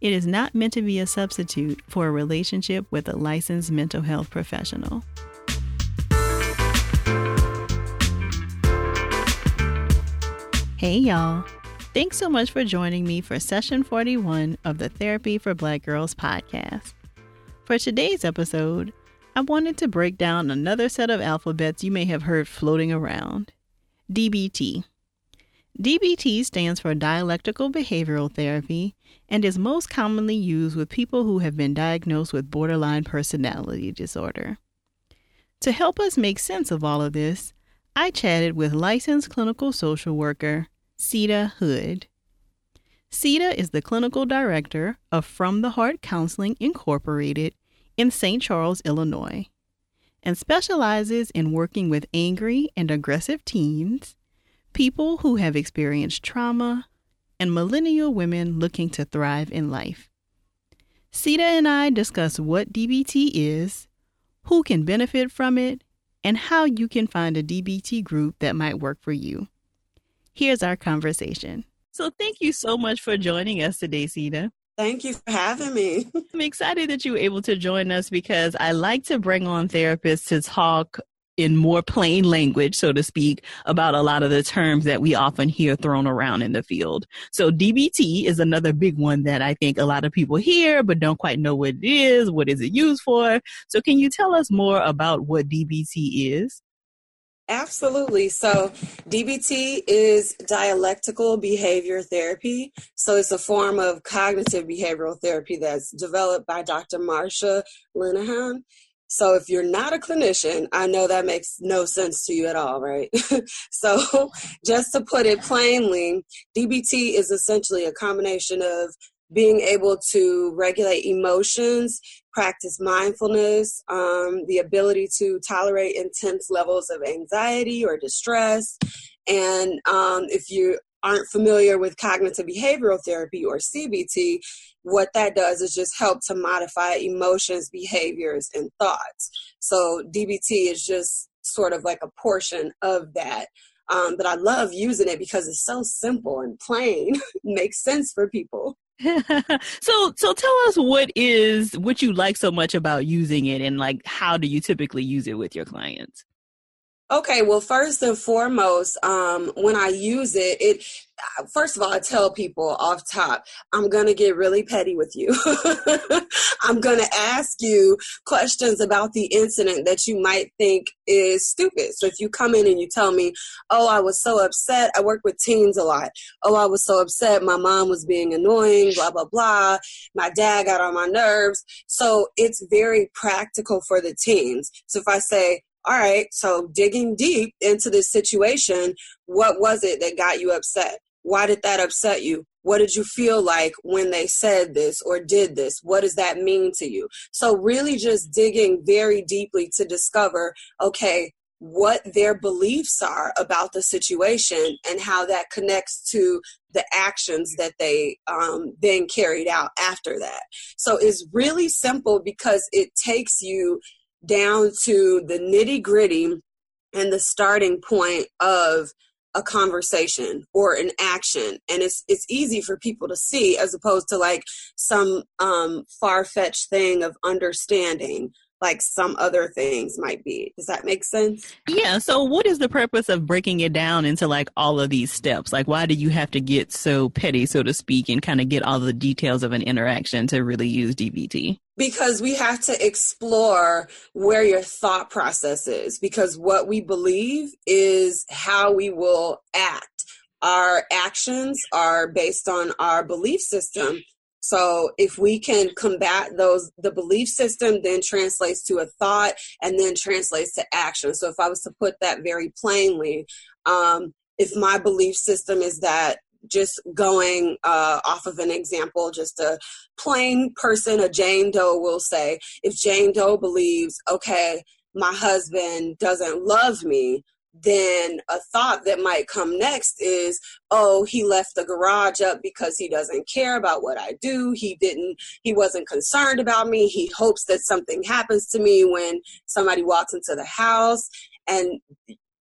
it is not meant to be a substitute for a relationship with a licensed mental health professional. Hey, y'all. Thanks so much for joining me for session 41 of the Therapy for Black Girls podcast. For today's episode, I wanted to break down another set of alphabets you may have heard floating around DBT. DBT stands for Dialectical Behavioral Therapy and is most commonly used with people who have been diagnosed with borderline personality disorder. To help us make sense of all of this, I chatted with licensed clinical social worker Seida Hood. Seida is the clinical director of From the Heart Counseling Incorporated in St. Charles, Illinois, and specializes in working with angry and aggressive teens people who have experienced trauma, and millennial women looking to thrive in life. Seida and I discuss what DBT is, who can benefit from it, and how you can find a DBT group that might work for you. Here's our conversation. So, thank you so much for joining us today, Seida. Thank you for having me. I'm excited that you were able to join us because I like to bring on therapists to talk in more plain language, so to speak, about a lot of the terms that we often hear thrown around in the field. So DBT is another big one that I think a lot of people hear, but don't quite know what it is. What is it used for? So can you tell us more about what DBT is? Absolutely. So, DBT is dialectical behavior therapy. So, it's a form of cognitive behavioral therapy that's developed by Dr. Marsha Linehan. So if you're not a clinician, I know that makes no sense to you at all, right? so just to put it plainly, DBT is essentially a combination of being able to regulate emotions, practice mindfulness, um, the ability to tolerate intense levels of anxiety or distress. And um, if you aren't familiar with cognitive behavioral therapy or CBT, what that does is just help to modify emotions, behaviors, and thoughts. So DBT is just sort of like a portion of that. Um, but I love using it because it's so simple and plain, makes sense for people. so so tell us what is what you like so much about using it and like how do you typically use it with your clients Okay, well, first and foremost, um, when I use it, it first of all, I tell people off top, I'm gonna get really petty with you. I'm gonna ask you questions about the incident that you might think is stupid. So if you come in and you tell me, "Oh, I was so upset," I work with teens a lot. "Oh, I was so upset. My mom was being annoying." Blah blah blah. My dad got on my nerves. So it's very practical for the teens. So if I say, all right, so digging deep into this situation, what was it that got you upset? Why did that upset you? What did you feel like when they said this or did this? What does that mean to you? So, really just digging very deeply to discover okay, what their beliefs are about the situation and how that connects to the actions that they um, then carried out after that. So it's really simple because it takes you down to the nitty gritty and the starting point of a conversation or an action. And it's it's easy for people to see as opposed to like some um far-fetched thing of understanding like some other things might be. Does that make sense? Yeah. So, what is the purpose of breaking it down into like all of these steps? Like, why do you have to get so petty, so to speak, and kind of get all the details of an interaction to really use DBT? Because we have to explore where your thought process is, because what we believe is how we will act. Our actions are based on our belief system so if we can combat those, the belief system then translates to a thought and then translates to action. So if I was to put that very plainly, um, if my belief system is that just going uh, off of an example, just a plain person, a Jane Doe will say, if Jane Doe believes, okay, my husband doesn't love me, then a thought that might come next is, oh, he left the garage up because he doesn't care about what I do. He didn't, he wasn't concerned about me. He hopes that something happens to me when somebody walks into the house. And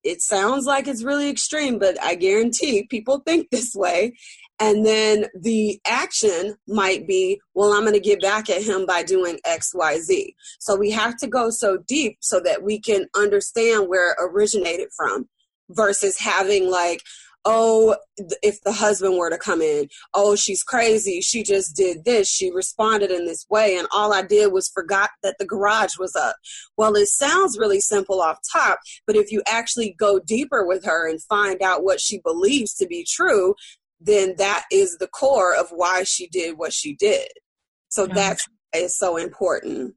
it sounds like it's really extreme, but I guarantee people think this way. And then the action might be, well, I'm going to get back at him by doing X, Y, Z. So we have to go so deep so that we can understand where it originated from versus having like, oh, if the husband were to come in, oh, she's crazy. She just did this. She responded in this way. And all I did was forgot that the garage was up. Well, it sounds really simple off top, but if you actually go deeper with her and find out what she believes to be true, then that is the core of why she did what she did. So that's is so important.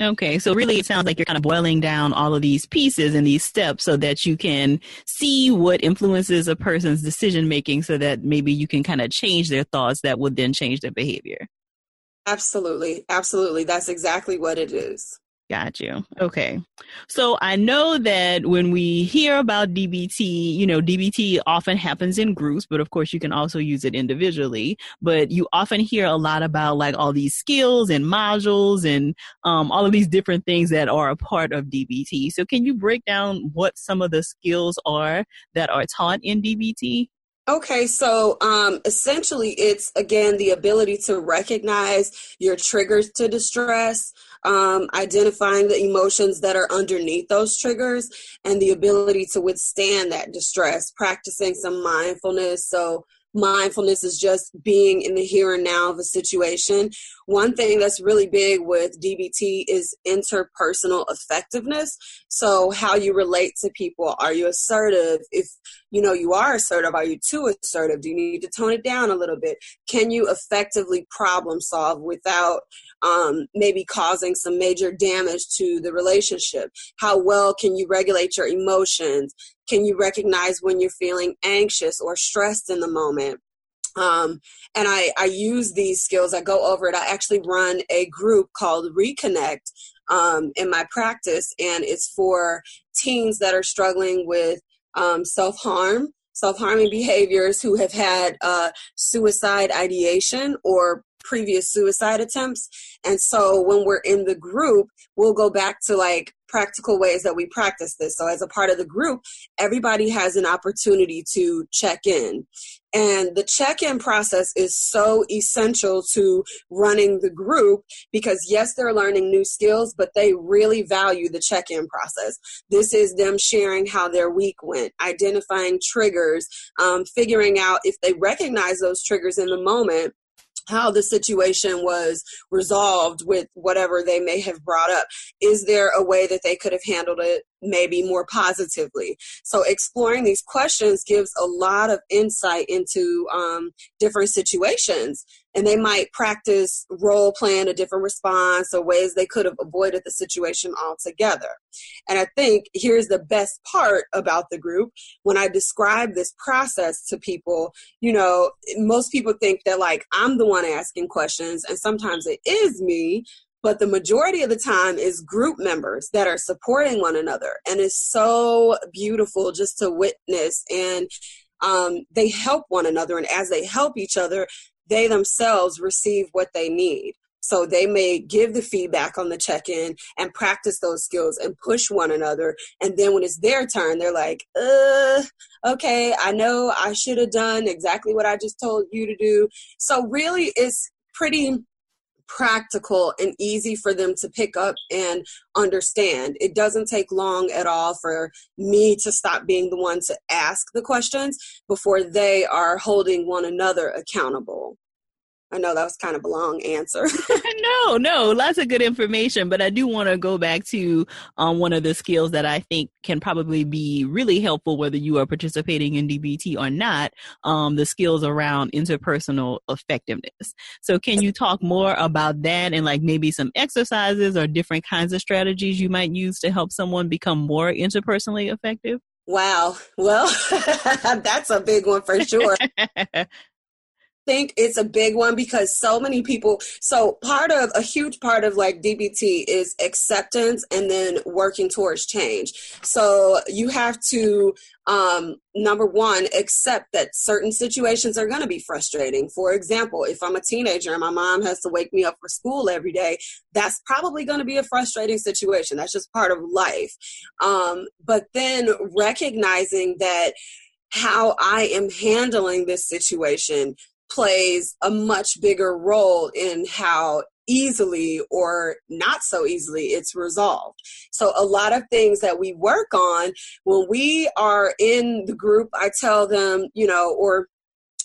Okay, so really it sounds like you're kind of boiling down all of these pieces and these steps so that you can see what influences a person's decision making so that maybe you can kind of change their thoughts that would then change their behavior. Absolutely. Absolutely. That's exactly what it is. Got you. Okay. So I know that when we hear about DBT, you know, DBT often happens in groups, but of course you can also use it individually. But you often hear a lot about like all these skills and modules and um, all of these different things that are a part of DBT. So can you break down what some of the skills are that are taught in DBT? Okay, so um, essentially, it's again the ability to recognize your triggers to distress, um, identifying the emotions that are underneath those triggers, and the ability to withstand that distress, practicing some mindfulness. So, mindfulness is just being in the here and now of a situation. One thing that's really big with DBT is interpersonal effectiveness. So how you relate to people. Are you assertive? If you know you are assertive, are you too assertive? Do you need to tone it down a little bit? Can you effectively problem solve without um, maybe causing some major damage to the relationship? How well can you regulate your emotions? Can you recognize when you're feeling anxious or stressed in the moment? Um, and I, I use these skills. I go over it. I actually run a group called Reconnect um, in my practice, and it's for teens that are struggling with um, self harm, self harming behaviors, who have had uh, suicide ideation or previous suicide attempts. And so when we're in the group, we'll go back to like practical ways that we practice this. So as a part of the group, everybody has an opportunity to check in. And the check in process is so essential to running the group because, yes, they're learning new skills, but they really value the check in process. This is them sharing how their week went, identifying triggers, um, figuring out if they recognize those triggers in the moment how the situation was resolved with whatever they may have brought up. Is there a way that they could have handled it maybe more positively? So, exploring these questions gives a lot of insight into um, different situations and they might practice role playing a different response or ways they could have avoided the situation altogether. And I think here's the best part about the group. When I describe this process to people, you know, most people think that like I'm the one asking questions, and sometimes it is me, but the majority of the time is group members that are supporting one another and it's so beautiful just to witness and um, they help one another and as they help each other they themselves receive what they need. So they may give the feedback on the check in and practice those skills and push one another. And then when it's their turn, they're like, uh, okay, I know I should have done exactly what I just told you to do. So really, it's pretty practical and easy for them to pick up and understand. It doesn't take long at all for me to stop being the one to ask the questions before they are holding one another accountable. I know that was kind of a long answer. no, no, lots of good information. But I do want to go back to um, one of the skills that I think can probably be really helpful, whether you are participating in DBT or not, um, the skills around interpersonal effectiveness. So, can you talk more about that and like maybe some exercises or different kinds of strategies you might use to help someone become more interpersonally effective? Wow. Well, that's a big one for sure. think it's a big one because so many people so part of a huge part of like dbt is acceptance and then working towards change. So you have to um, number one accept that certain situations are going to be frustrating. For example if i'm a teenager and my mom has to wake me up for school every day that's probably going to be a frustrating situation. That's just part of life. Um, but then recognizing that how I am handling this situation plays a much bigger role in how easily or not so easily it's resolved. So a lot of things that we work on when we are in the group, I tell them, you know, or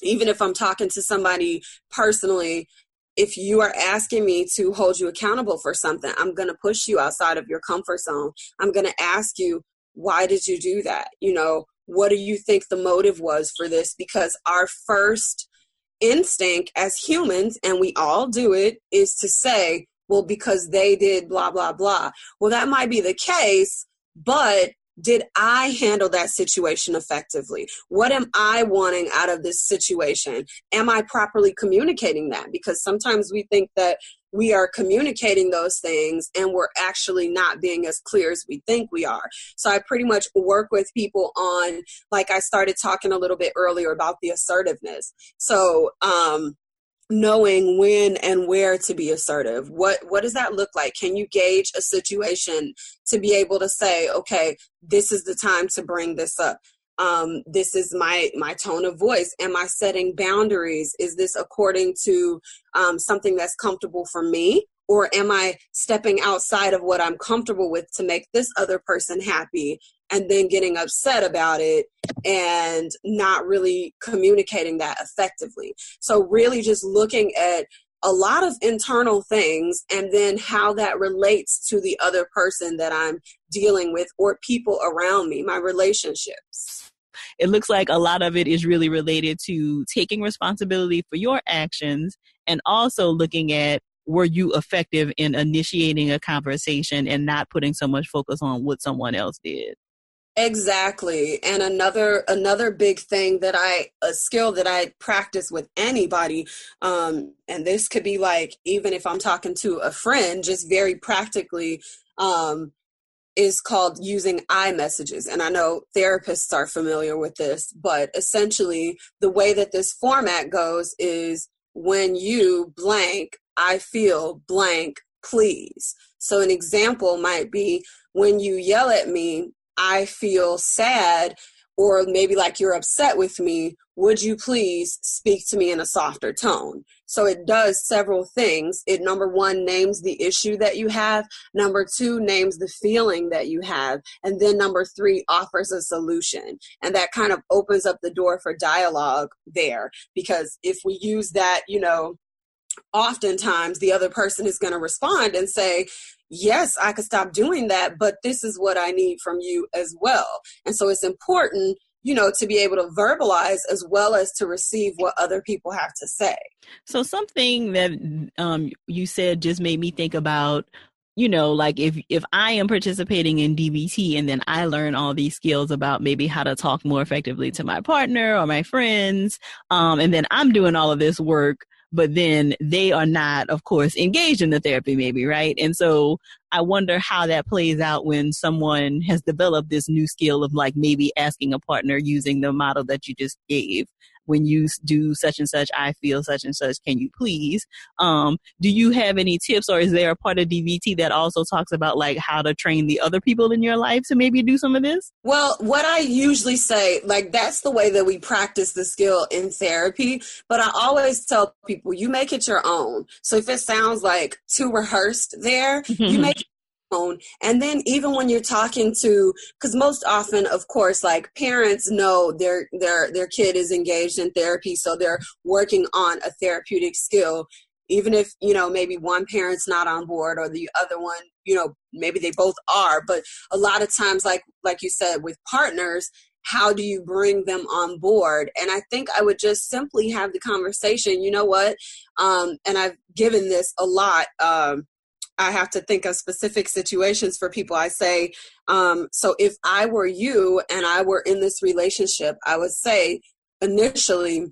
even if I'm talking to somebody personally, if you are asking me to hold you accountable for something, I'm going to push you outside of your comfort zone. I'm going to ask you, why did you do that? You know, what do you think the motive was for this? Because our first instinct as humans, and we all do it, is to say, well, because they did blah, blah, blah. Well, that might be the case, but did I handle that situation effectively? What am I wanting out of this situation? Am I properly communicating that? Because sometimes we think that we are communicating those things and we're actually not being as clear as we think we are. So I pretty much work with people on, like I started talking a little bit earlier about the assertiveness. So, um, knowing when and where to be assertive. What what does that look like? Can you gauge a situation to be able to say okay this is the time to bring this up. Um, this is my my tone of voice. Am i setting boundaries? Is this according to um, something that's comfortable for me or am i stepping outside of what i'm comfortable with to make this other person happy and then getting upset about it and not really communicating that effectively? So really just looking at a lot of internal things and then how that relates to the other person that I'm dealing with or people around me, my relationships. It looks like a lot of it is really related to taking responsibility for your actions and also looking at were you effective in initiating a conversation and not putting so much focus on what someone else did exactly and another another big thing that i a skill that i practice with anybody um and this could be like even if i'm talking to a friend just very practically um is called using I messages. And I know therapists are familiar with this, but essentially the way that this format goes is when you blank, I feel blank, please. So an example might be when you yell at me, I feel sad or maybe like you're upset with me, would you please speak to me in a softer tone? So it does several things. It number one names the issue that you have, number two names the feeling that you have, and then number three offers a solution. And that kind of opens up the door for dialogue there because if we use that, you know, oftentimes the other person is going to respond and say, yes, I could stop doing that, but this is what I need from you as well. And so it's important, you know, to be able to verbalize as well as to receive what other people have to say. So something that um, you said just made me think about you know like if if i am participating in dbt and then i learn all these skills about maybe how to talk more effectively to my partner or my friends um, and then i'm doing all of this work but then they are not, of course, engaged in the therapy, maybe, right? And so I wonder how that plays out when someone has developed this new skill of like maybe asking a partner using the model that you just gave when you do such and such, I feel such and such. Can you please? Um, do you have any tips, or is there a part of DBT that also talks about like how to train the other people in your life to maybe do some of this? Well, what I usually say, like that's the way that we practice the skill in therapy. But I always tell people, you make it your own. So if it sounds like too rehearsed there, you make and then even when you're talking to because most often of course like parents know their their their kid is engaged in therapy so they're working on a therapeutic skill. Even if you know maybe one parent's not on board or the other one you know maybe they both are but a lot of times like like you said with partners how do you bring them on board? And i think i would just simply have the conversation you know what? Um and i've given this a lot um I have to think of specific situations for people. I say, um, so if I were you and I were in this relationship, I would say initially,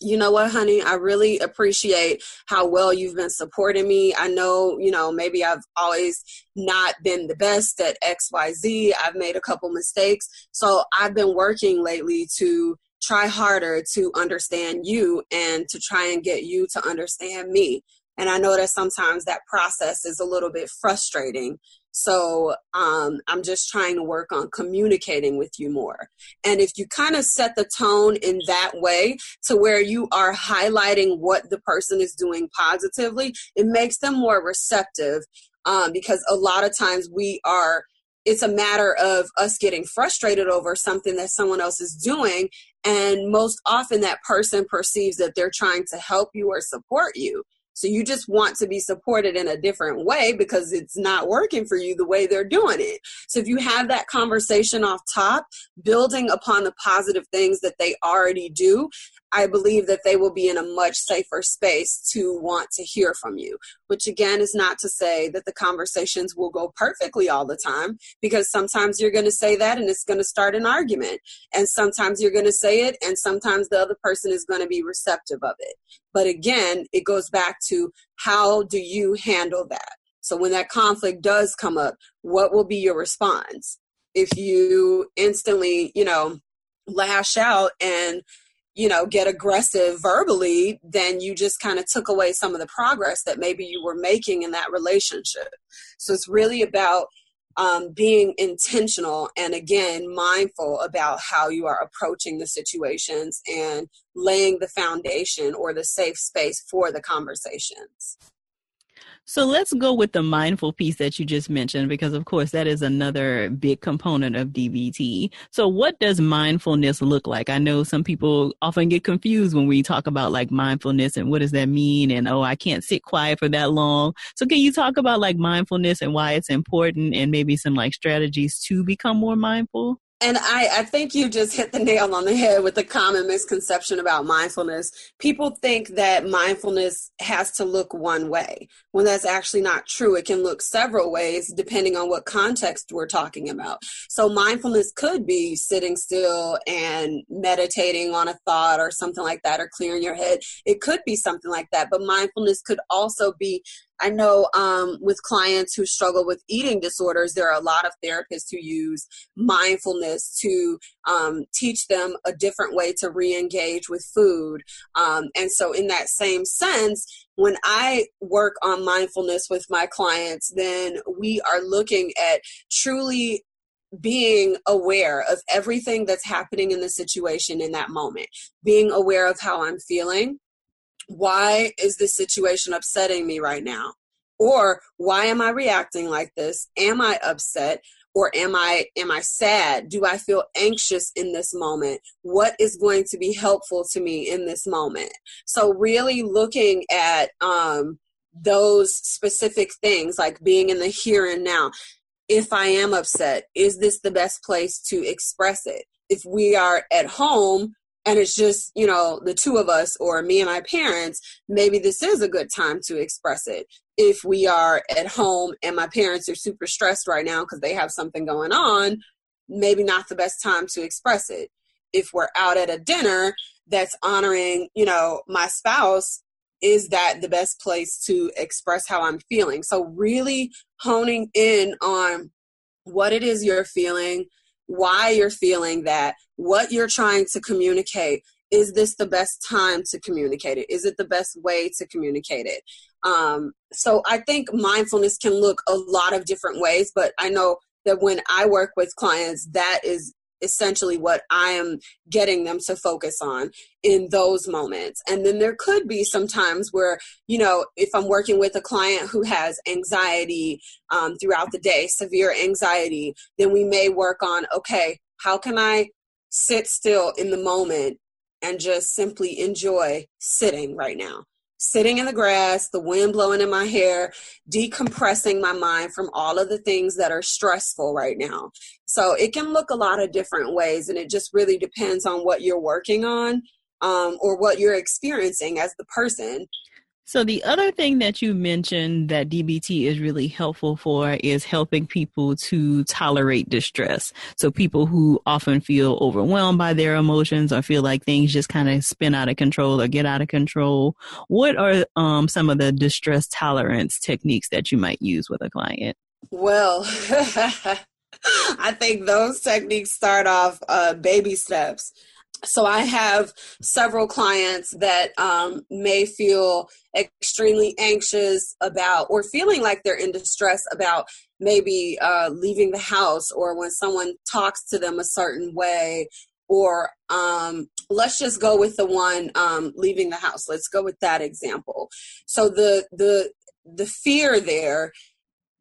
you know what, honey, I really appreciate how well you've been supporting me. I know, you know, maybe I've always not been the best at XYZ. I've made a couple mistakes. So I've been working lately to try harder to understand you and to try and get you to understand me. And I know that sometimes that process is a little bit frustrating. So um, I'm just trying to work on communicating with you more. And if you kind of set the tone in that way to where you are highlighting what the person is doing positively, it makes them more receptive um, because a lot of times we are it's a matter of us getting frustrated over something that someone else is doing and most often that person perceives that they're trying to help you or support you so you just want to be supported in a different way because it's not working for you the way they're doing it. So if you have that conversation off top, building upon the positive things that they already do, I believe that they will be in a much safer space to want to hear from you. Which again is not to say that the conversations will go perfectly all the time, because sometimes you're going to say that and it's going to start an argument. And sometimes you're going to say it and sometimes the other person is going to be receptive of it. But again, it goes back to how do you handle that? So when that conflict does come up, what will be your response? If you instantly, you know, lash out and you know, get aggressive verbally, then you just kind of took away some of the progress that maybe you were making in that relationship. So it's really about um, being intentional and again mindful about how you are approaching the situations and laying the foundation or the safe space for the conversations. So let's go with the mindful piece that you just mentioned, because of course that is another big component of DBT. So what does mindfulness look like? I know some people often get confused when we talk about like mindfulness and what does that mean? And oh, I can't sit quiet for that long. So can you talk about like mindfulness and why it's important and maybe some like strategies to become more mindful? And I, I think you just hit the nail on the head with the common misconception about mindfulness. People think that mindfulness has to look one way when that's actually not true. It can look several ways depending on what context we're talking about. So, mindfulness could be sitting still and meditating on a thought or something like that, or clearing your head. It could be something like that. But mindfulness could also be I know um, with clients who struggle with eating disorders, there are a lot of therapists who use mindfulness to um, teach them a different way to re engage with food. Um, and so, in that same sense, when I work on mindfulness with my clients, then we are looking at truly being aware of everything that's happening in the situation in that moment, being aware of how I'm feeling, why is this situation upsetting me right now? Or why am I reacting like this? Am I upset? Or am I am I sad? Do I feel anxious in this moment? What is going to be helpful to me in this moment? So really looking at um, those specific things, like being in the here and now. If I am upset, is this the best place to express it? If we are at home, and it's just you know the two of us or me and my parents maybe this is a good time to express it. If we are at home and my parents are super stressed right now because they have something going on maybe not the best time to express it. If we're out at a dinner that's honoring you know my spouse is that the best place to express how i'm feeling? So really honing in on what it is you're feeling why you're feeling that, what you're trying to communicate. Is this the best time to communicate it? Is it the best way to communicate it? Um, so I think mindfulness can look a lot of different ways, but I know that when I work with clients, that is essentially what I am getting them to focus on in those moments. And then there could be some times where, you know, if I'm working with a client who has anxiety um, throughout the day, severe anxiety, then we may work on, okay, how can I sit still in the moment and just simply enjoy sitting right now? Sitting in the grass, the wind blowing in my hair, decompressing my mind from all of the things that are stressful right now. So it can look a lot of different ways, and it just really depends on what you're working on um, or what you're experiencing as the person. So, the other thing that you mentioned that DBT is really helpful for is helping people to tolerate distress. So, people who often feel overwhelmed by their emotions or feel like things just kind of spin out of control or get out of control. What are um, some of the distress tolerance techniques that you might use with a client? Well, I think those techniques start off uh, baby steps so I have several clients that um, may feel extremely anxious about or feeling like they're in distress about maybe uh, leaving the house or when someone talks to them a certain way or um, let's just go with the one um, leaving the house. Let's go with that example. So the the the fear there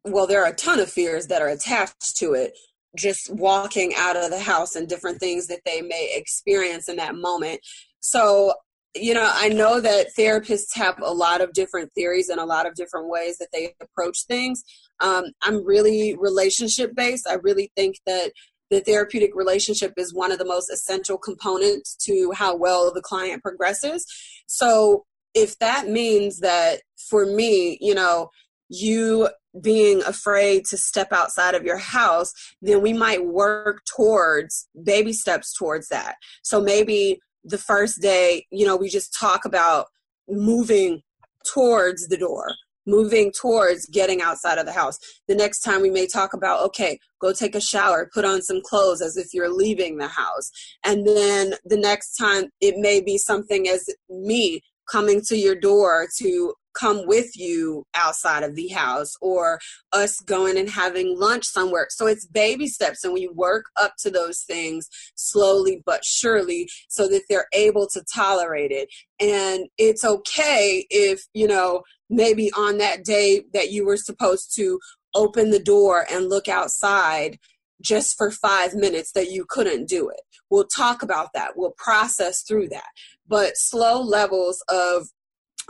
well there are a ton of fears that are attached to it just walking out of the house and different things that they may experience in that moment. So, you know, I know that therapists have a lot of different theories and a lot of different ways that they approach things. Um, I'm really relationship based. I really think that the therapeutic relationship is one of the most essential components to how well the client progresses. So, if that means that for me, you know, you being afraid to step outside of your house, then we might work towards baby steps towards that. So maybe the first day, you know, we just talk about moving towards the door, moving towards getting outside of the house. The next time we may talk about, okay, go take a shower, put on some clothes as if you're leaving the house. And then the next time it may be something as me coming to your door to come with you outside of the house or us going and having lunch somewhere. So it's baby steps and we work up to those things slowly but surely so that they're able to tolerate it. And it's okay if, you know, maybe on that day that you were supposed to open the door and look outside just for five minutes that you couldn't do it. We'll talk about that. We'll process through that. But slow levels of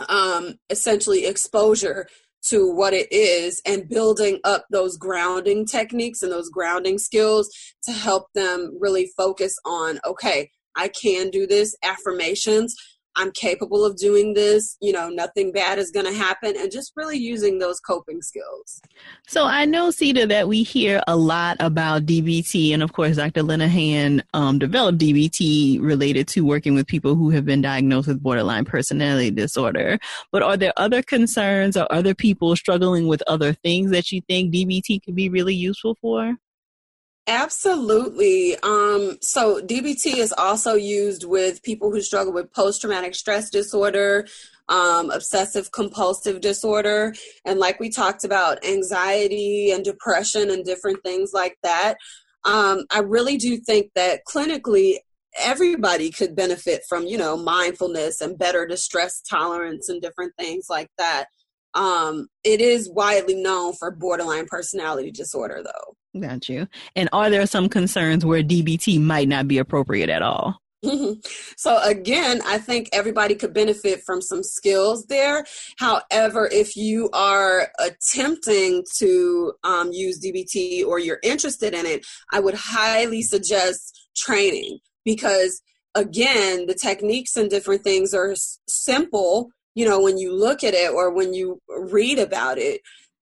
um, essentially exposure to what it is and building up those grounding techniques and those grounding skills to help them really focus on okay i can do this affirmations I'm capable of doing this, you know, nothing bad is going to happen, and just really using those coping skills. So I know, Seida, that we hear a lot about DBT, and of course, Dr. Linehan um, developed DBT related to working with people who have been diagnosed with borderline personality disorder. But are there other concerns or other people struggling with other things that you think DBT could be really useful for? Absolutely. Um, so DBT is also used with people who struggle with post traumatic stress disorder, um, obsessive compulsive disorder, and like we talked about, anxiety and depression and different things like that. Um, I really do think that clinically, everybody could benefit from, you know, mindfulness and better distress tolerance and different things like that. Um, it is widely known for borderline personality disorder, though. Got you. And are there some concerns where DBT might not be appropriate at all? so again, I think everybody could benefit from some skills there. However, if you are attempting to um, use DBT or you're interested in it, I would highly suggest training because again, the techniques and different things are simple. You know, when you look at it or when you read about it,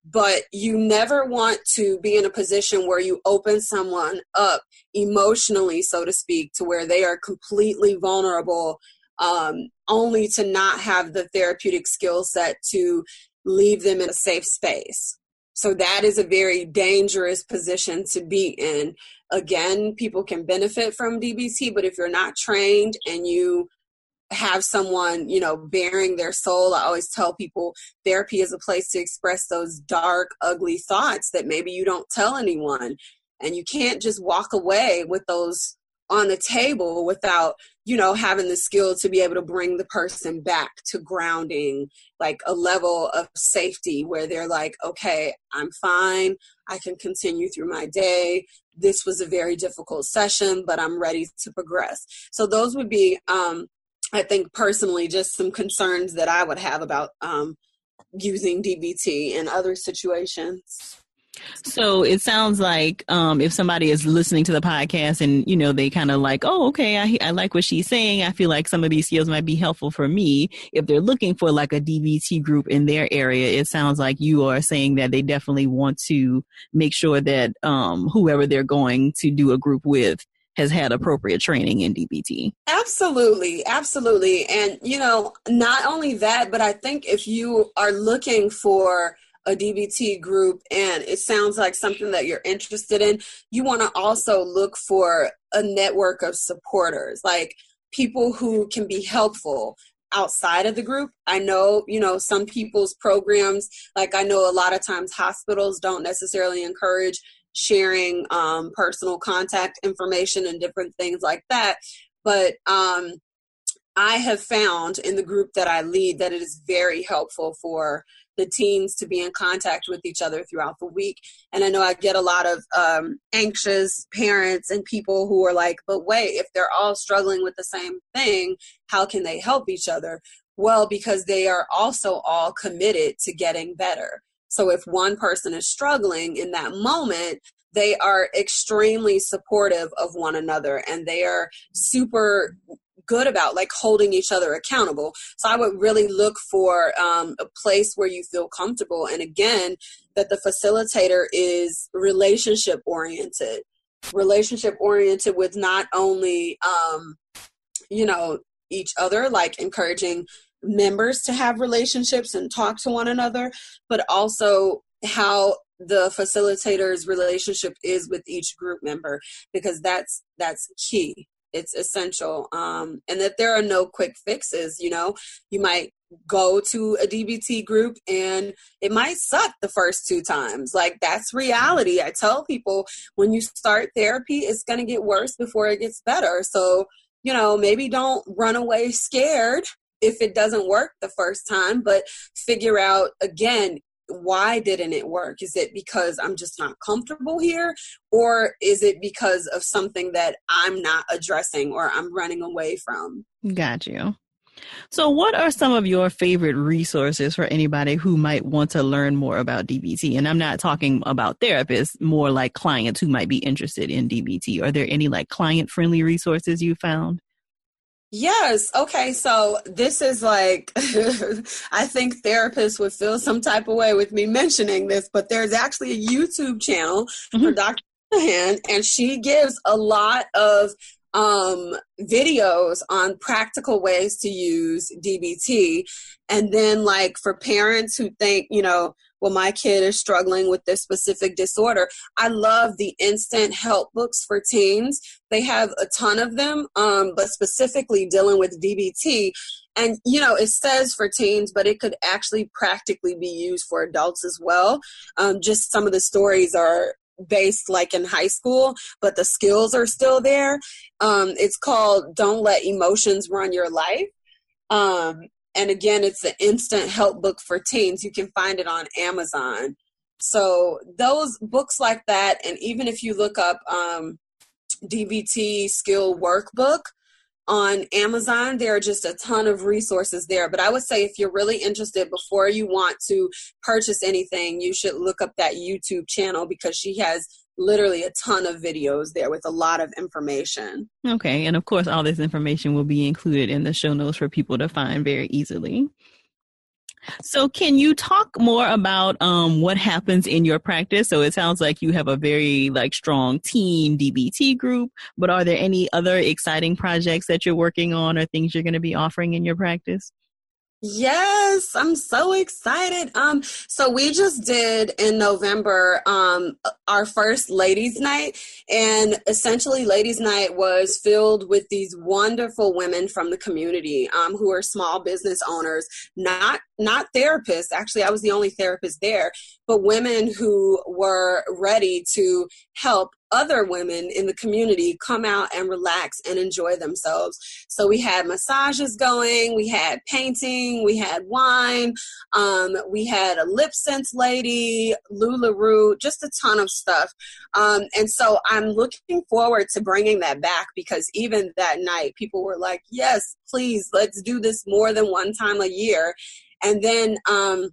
but you never want to be in a position where you open someone up emotionally so to speak to where they are completely vulnerable um, only to not have the therapeutic skill set to leave them in a safe space. So that is a very dangerous position to be in. Again people can benefit from dbt but if you're not trained and you have someone, you know, bearing their soul. I always tell people therapy is a place to express those dark, ugly thoughts that maybe you don't tell anyone. And you can't just walk away with those on the table without, you know, having the skill to be able to bring the person back to grounding, like a level of safety where they're like, okay, I'm fine. I can continue through my day. This was a very difficult session, but I'm ready to progress. So those would be um, I think personally, just some concerns that I would have about um, using DBT in other situations. So it sounds like um, if somebody is listening to the podcast and you know they kind of like, oh, okay, I, I like what she's saying. I feel like some of these skills might be helpful for me. If they're looking for like a DBT group in their area, it sounds like you are saying that they definitely want to make sure that um, whoever they're going to do a group with has had appropriate training in DBT. Absolutely, absolutely, and you know, not only that, but I think if you are looking for a DBT group and it sounds like something that you're interested in, you want to also look for a network of supporters, like people who can be helpful outside of the group. I know, you know, some people's programs, like I know a lot of times hospitals don't necessarily encourage sharing um, personal contact information and different things like that. But um, I have found in the group that I lead that it is very helpful for the teens to be in contact with each other throughout the week. And I know I get a lot of um, anxious parents and people who are like, but wait, if they're all struggling with the same thing, how can they help each other? Well, because they are also all committed to getting better. So if one person is struggling in that moment, they are extremely supportive of one another and they are super good about like holding each other accountable. So i would really look for um, a place where you feel comfortable and again that the facilitator is relationship oriented. Relationship oriented with not only um, you know each other like encouraging members to have relationships and talk to one another but also how the facilitator's relationship is with each group member because that's that's key. It's essential um, and that there are no quick fixes you know? You might go to a dbt group and it might suck the first two times. Like that's reality. I tell people when you start therapy it's going to get worse before it gets better. So you know maybe don't run away scared if it doesn't work the first time but figure out again why didn't it work? Is it because I'm just not comfortable here? Or is it because of something that I'm not addressing or I'm running away from? Got you. So, what are some of your favorite resources for anybody who might want to learn more about DBT? And I'm not talking about therapists, more like clients who might be interested in DBT. Are there any like client friendly resources you found? Yes. Okay. So this is like, I think therapists would feel some type of way with me mentioning this, but there's actually a YouTube channel mm-hmm. for Dr. Hand, and she gives a lot of um, videos on practical ways to use DBT. And then, like, for parents who think, you know, well, my kid is struggling with this specific disorder. I love the instant help books for teens. They have a ton of them, um, but specifically dealing with DBT. And, you know, it says for teens, but it could actually practically be used for adults as well. Um, just some of the stories are based like in high school, but the skills are still there. Um, it's called Don't Let Emotions Run Your Life. Um, and again, it's the instant help book for teens. You can find it on Amazon. So those books like that, and even if you look up um, DBT skill workbook on Amazon, there are just a ton of resources there. But I would say if you're really interested, before you want to purchase anything, you should look up that YouTube channel because she has literally a ton of videos there with a lot of information. Okay. And of course, all this information will be included in the show notes for people to find very easily. So, can you talk more about um, what happens in your practice? So, it sounds like you have a very like strong team DBT group, but are there any other exciting projects that you're working on or things you're going to be offering in your practice? Yes, I'm so excited. Um, so we just did in November um our first ladies' night, and essentially, ladies' night was filled with these wonderful women from the community um, who are small business owners, not not therapists. Actually, I was the only therapist there, but women who were ready to help other women in the community come out and relax and enjoy themselves. So we had massages going, we had painting, we had wine, um, we had a lip sense lady, LuLaRoe, just a ton of stuff. Um, and so I'm looking forward to bringing that back because even that night, people were like, yes, please, let's do this more than one time a year. And then, um,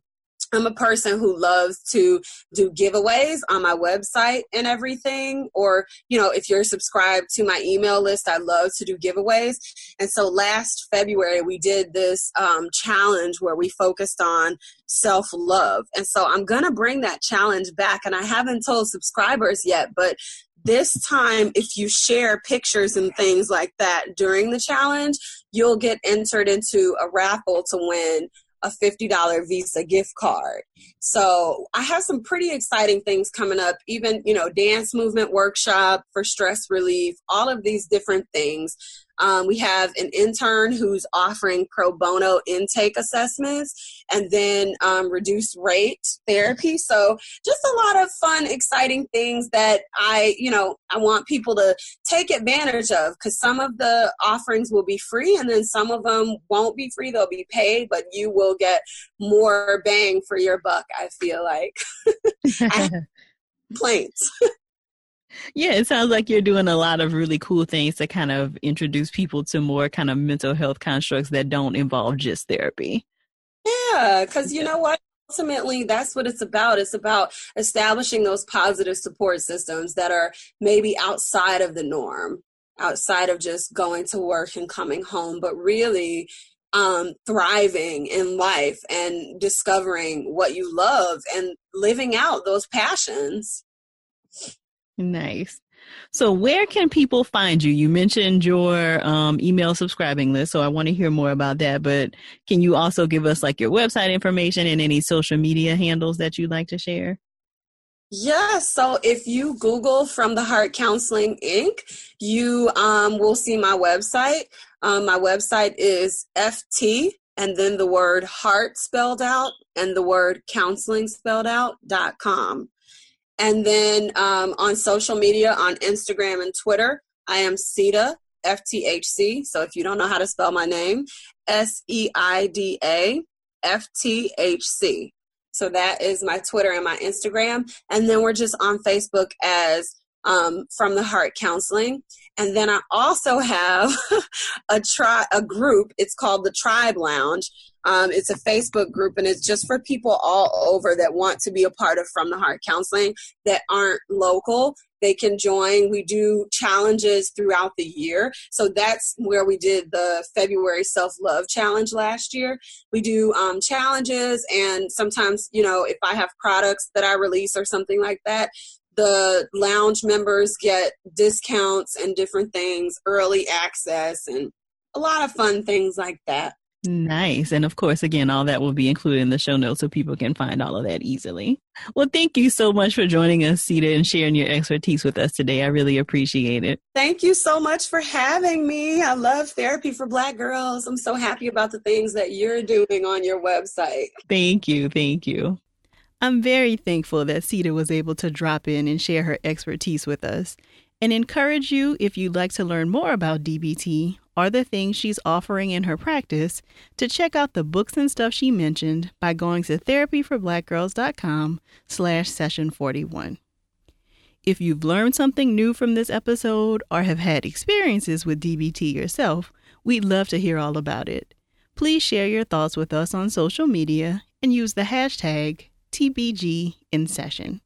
I'm a person who loves to do giveaways on my website and everything. Or, you know, if you're subscribed to my email list, I love to do giveaways. And so last February, we did this um, challenge where we focused on self love. And so I'm going to bring that challenge back. And I haven't told subscribers yet, but this time, if you share pictures and things like that during the challenge, you'll get entered into a raffle to win a $50 Visa gift card. So I have some pretty exciting things coming up, even, you know, dance movement workshop for stress relief, all of these different things. Um, we have an intern who's offering pro bono intake assessments and then um, reduced rate therapy. So just a lot of fun, exciting things that I, you know, I want people to take advantage of because some of the offerings will be free and then some of them won't be free. They'll be paid, but you will get more bang for your buck, I feel like. complaints. Yeah, it sounds like you're doing a lot of really cool things to kind of introduce people to more kind of mental health constructs that don't involve just therapy. Yeah, because you know what? Ultimately, that's what it's about. It's about establishing those positive support systems that are maybe outside of the norm, outside of just going to work and coming home, but really um, thriving in life and discovering what you love and living out those passions. Nice. So, where can people find you? You mentioned your um, email subscribing list, so I want to hear more about that. But can you also give us like your website information and any social media handles that you'd like to share? Yeah, so if you Google From the Heart Counseling Inc., you um, will see my website. Um, my website is FT and then the word heart spelled out and the word counseling spelled out dot com. And then um, on social media, on Instagram and Twitter, I am Seida FTHC. So if you don't know how to spell my name, S E I D A F T H C. So that is my Twitter and my Instagram. And then we're just on Facebook as um, From the Heart Counseling. And then I also have a tri- a group. It's called the Tribe Lounge. Um, it's a Facebook group, and it's just for people all over that want to be a part of From the Heart Counseling that aren't local. They can join. We do challenges throughout the year. So that's where we did the February Self Love Challenge last year. We do um, challenges, and sometimes, you know, if I have products that I release or something like that, the lounge members get discounts and different things, early access, and a lot of fun things like that. Nice. And of course, again, all that will be included in the show notes so people can find all of that easily. Well, thank you so much for joining us, Seida, and sharing your expertise with us today. I really appreciate it. Thank you so much for having me. I love therapy for Black girls. I'm so happy about the things that you're doing on your website. Thank you. Thank you. I'm very thankful that Seida was able to drop in and share her expertise with us and encourage you if you'd like to learn more about DBT or the things she's offering in her practice to check out the books and stuff she mentioned by going to therapyforblackgirls.com slash session 41. If you've learned something new from this episode or have had experiences with DBT yourself, we'd love to hear all about it. Please share your thoughts with us on social media and use the hashtag TBG in session.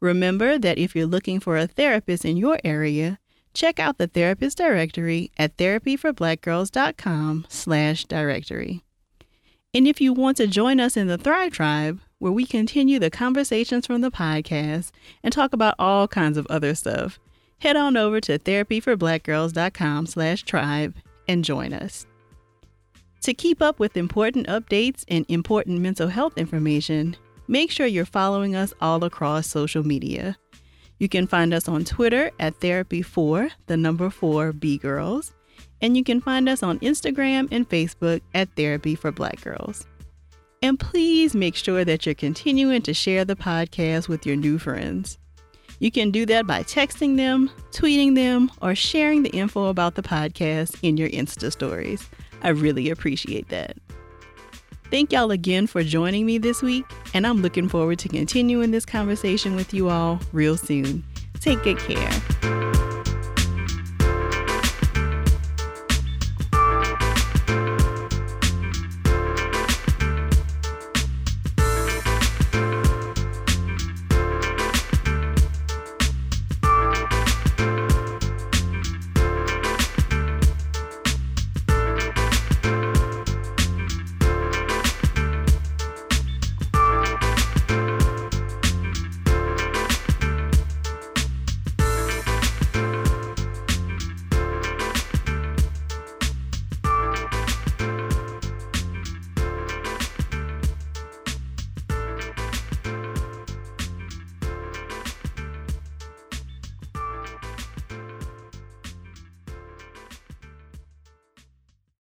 Remember that if you're looking for a therapist in your area, check out the therapist directory at therapyforblackgirls.com slash directory. And if you want to join us in the Thrive Tribe, where we continue the conversations from the podcast and talk about all kinds of other stuff, head on over to therapyforblackgirls.com slash tribe and join us. To keep up with important updates and important mental health information, make sure you're following us all across social media. You can find us on Twitter at Therapy4, the number 4 B Girls, and you can find us on Instagram and Facebook at Therapy for Black Girls. And please make sure that you're continuing to share the podcast with your new friends. You can do that by texting them, tweeting them, or sharing the info about the podcast in your Insta stories. I really appreciate that. Thank y'all again for joining me this week, and I'm looking forward to continuing this conversation with you all real soon. Take good care.